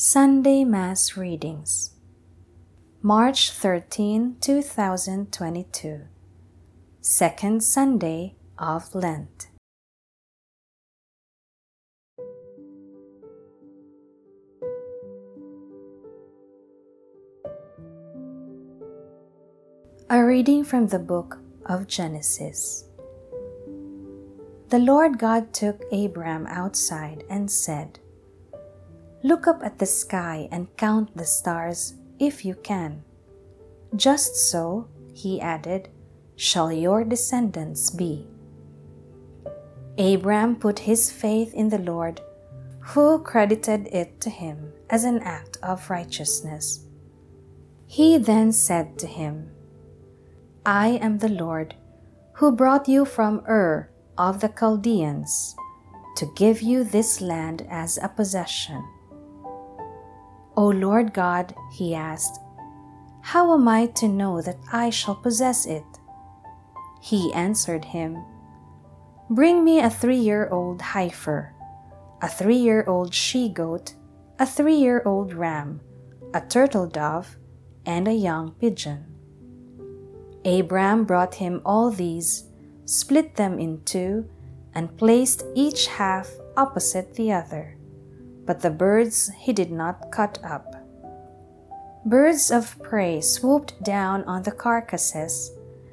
Sunday Mass Readings March 13, 2022 Second Sunday of Lent A reading from the book of Genesis. The Lord God took Abram outside and said, Look up at the sky and count the stars if you can. Just so, he added, shall your descendants be. Abram put his faith in the Lord, who credited it to him as an act of righteousness. He then said to him, I am the Lord, who brought you from Ur of the Chaldeans to give you this land as a possession. O Lord God, he asked, How am I to know that I shall possess it? He answered him, Bring me a three year old heifer, a three year old she goat, a three year old ram, a turtle dove, and a young pigeon. Abram brought him all these, split them in two, and placed each half opposite the other but the birds he did not cut up. Birds of prey swooped down on the carcasses,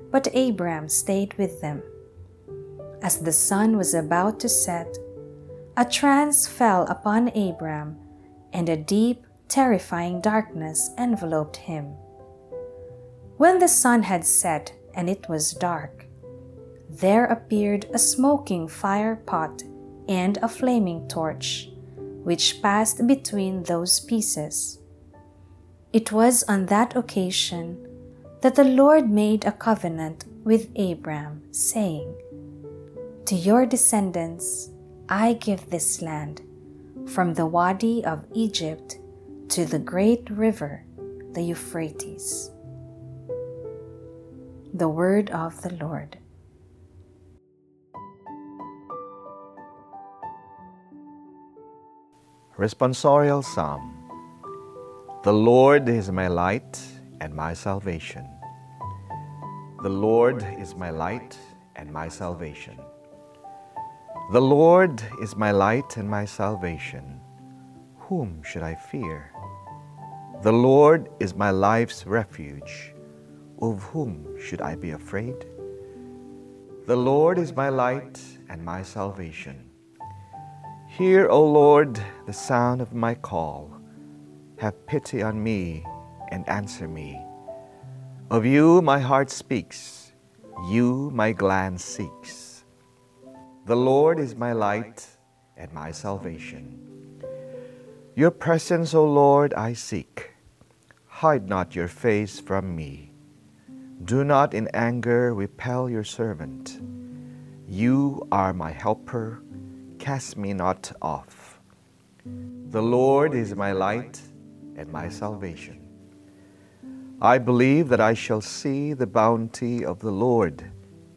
but Abram stayed with them. As the sun was about to set, a trance fell upon Abram, and a deep, terrifying darkness enveloped him. When the sun had set and it was dark, there appeared a smoking fire pot and a flaming torch which passed between those pieces. It was on that occasion that the Lord made a covenant with Abram, saying, To your descendants I give this land, from the Wadi of Egypt to the great river, the Euphrates. The Word of the Lord. Responsorial Psalm The Lord is my light and my salvation. The Lord is my light and my salvation. The Lord is my light and my salvation. Whom should I fear? The Lord is my life's refuge. Of whom should I be afraid? The Lord is my light and my salvation. Hear, O Lord, the sound of my call. Have pity on me and answer me. Of you my heart speaks, you my glance seeks. The Lord is my light and my salvation. Your presence, O Lord, I seek. Hide not your face from me. Do not in anger repel your servant. You are my helper cast me not off. The Lord is my light and my salvation. I believe that I shall see the bounty of the Lord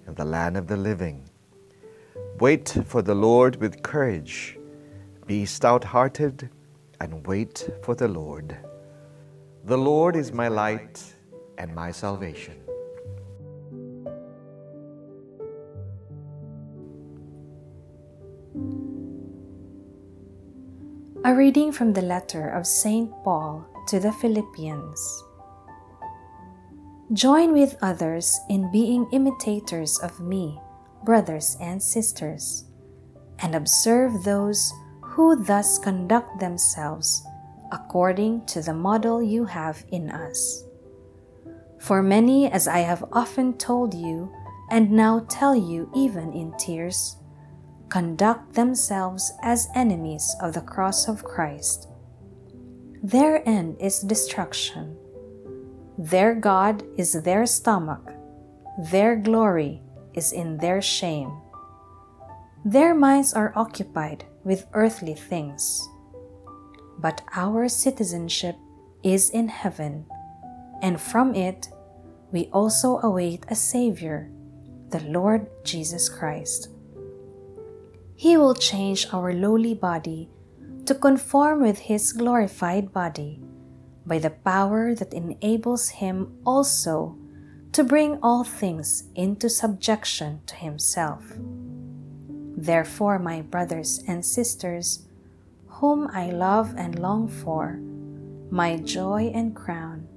in the land of the living. Wait for the Lord with courage. Be stout hearted and wait for the Lord. The Lord is my light and my salvation. A reading from the letter of St. Paul to the Philippians. Join with others in being imitators of me, brothers and sisters, and observe those who thus conduct themselves according to the model you have in us. For many, as I have often told you, and now tell you even in tears, conduct themselves as enemies of the cross of Christ. Their end is destruction. Their God is their stomach. Their glory is in their shame. Their minds are occupied with earthly things. But our citizenship is in heaven, and from it we also await a Savior, the Lord Jesus Christ. He will change our lowly body to conform with his glorified body by the power that enables him also to bring all things into subjection to himself. Therefore, my brothers and sisters, whom I love and long for, my joy and crown,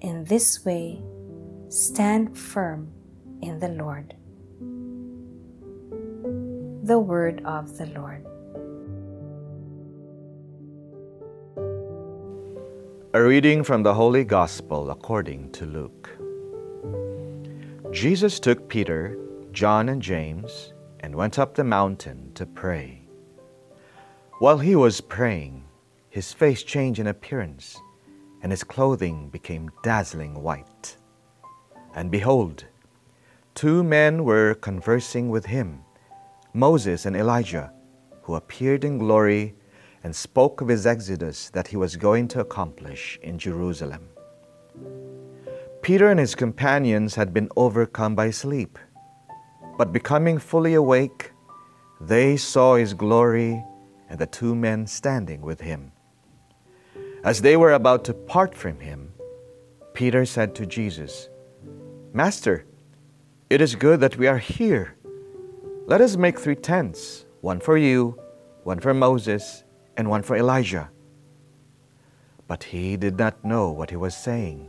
in this way stand firm in the Lord. The Word of the Lord. A reading from the Holy Gospel according to Luke. Jesus took Peter, John, and James and went up the mountain to pray. While he was praying, his face changed in appearance, and his clothing became dazzling white. And behold, two men were conversing with him, Moses and Elijah, who appeared in glory and spoke of his exodus that he was going to accomplish in Jerusalem. Peter and his companions had been overcome by sleep, but becoming fully awake, they saw his glory and the two men standing with him. As they were about to part from him, Peter said to Jesus, Master, it is good that we are here. Let us make three tents one for you, one for Moses, and one for Elijah. But he did not know what he was saying.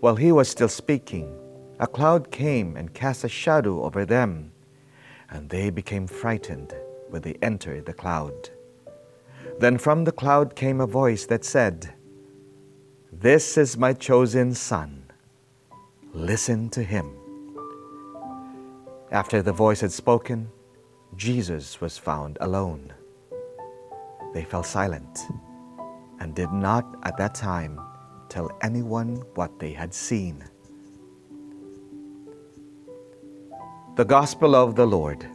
While he was still speaking, a cloud came and cast a shadow over them, and they became frightened when they entered the cloud. Then from the cloud came a voice that said, This is my chosen Son. Listen to him. After the voice had spoken, Jesus was found alone. They fell silent and did not at that time tell anyone what they had seen. The Gospel of the Lord.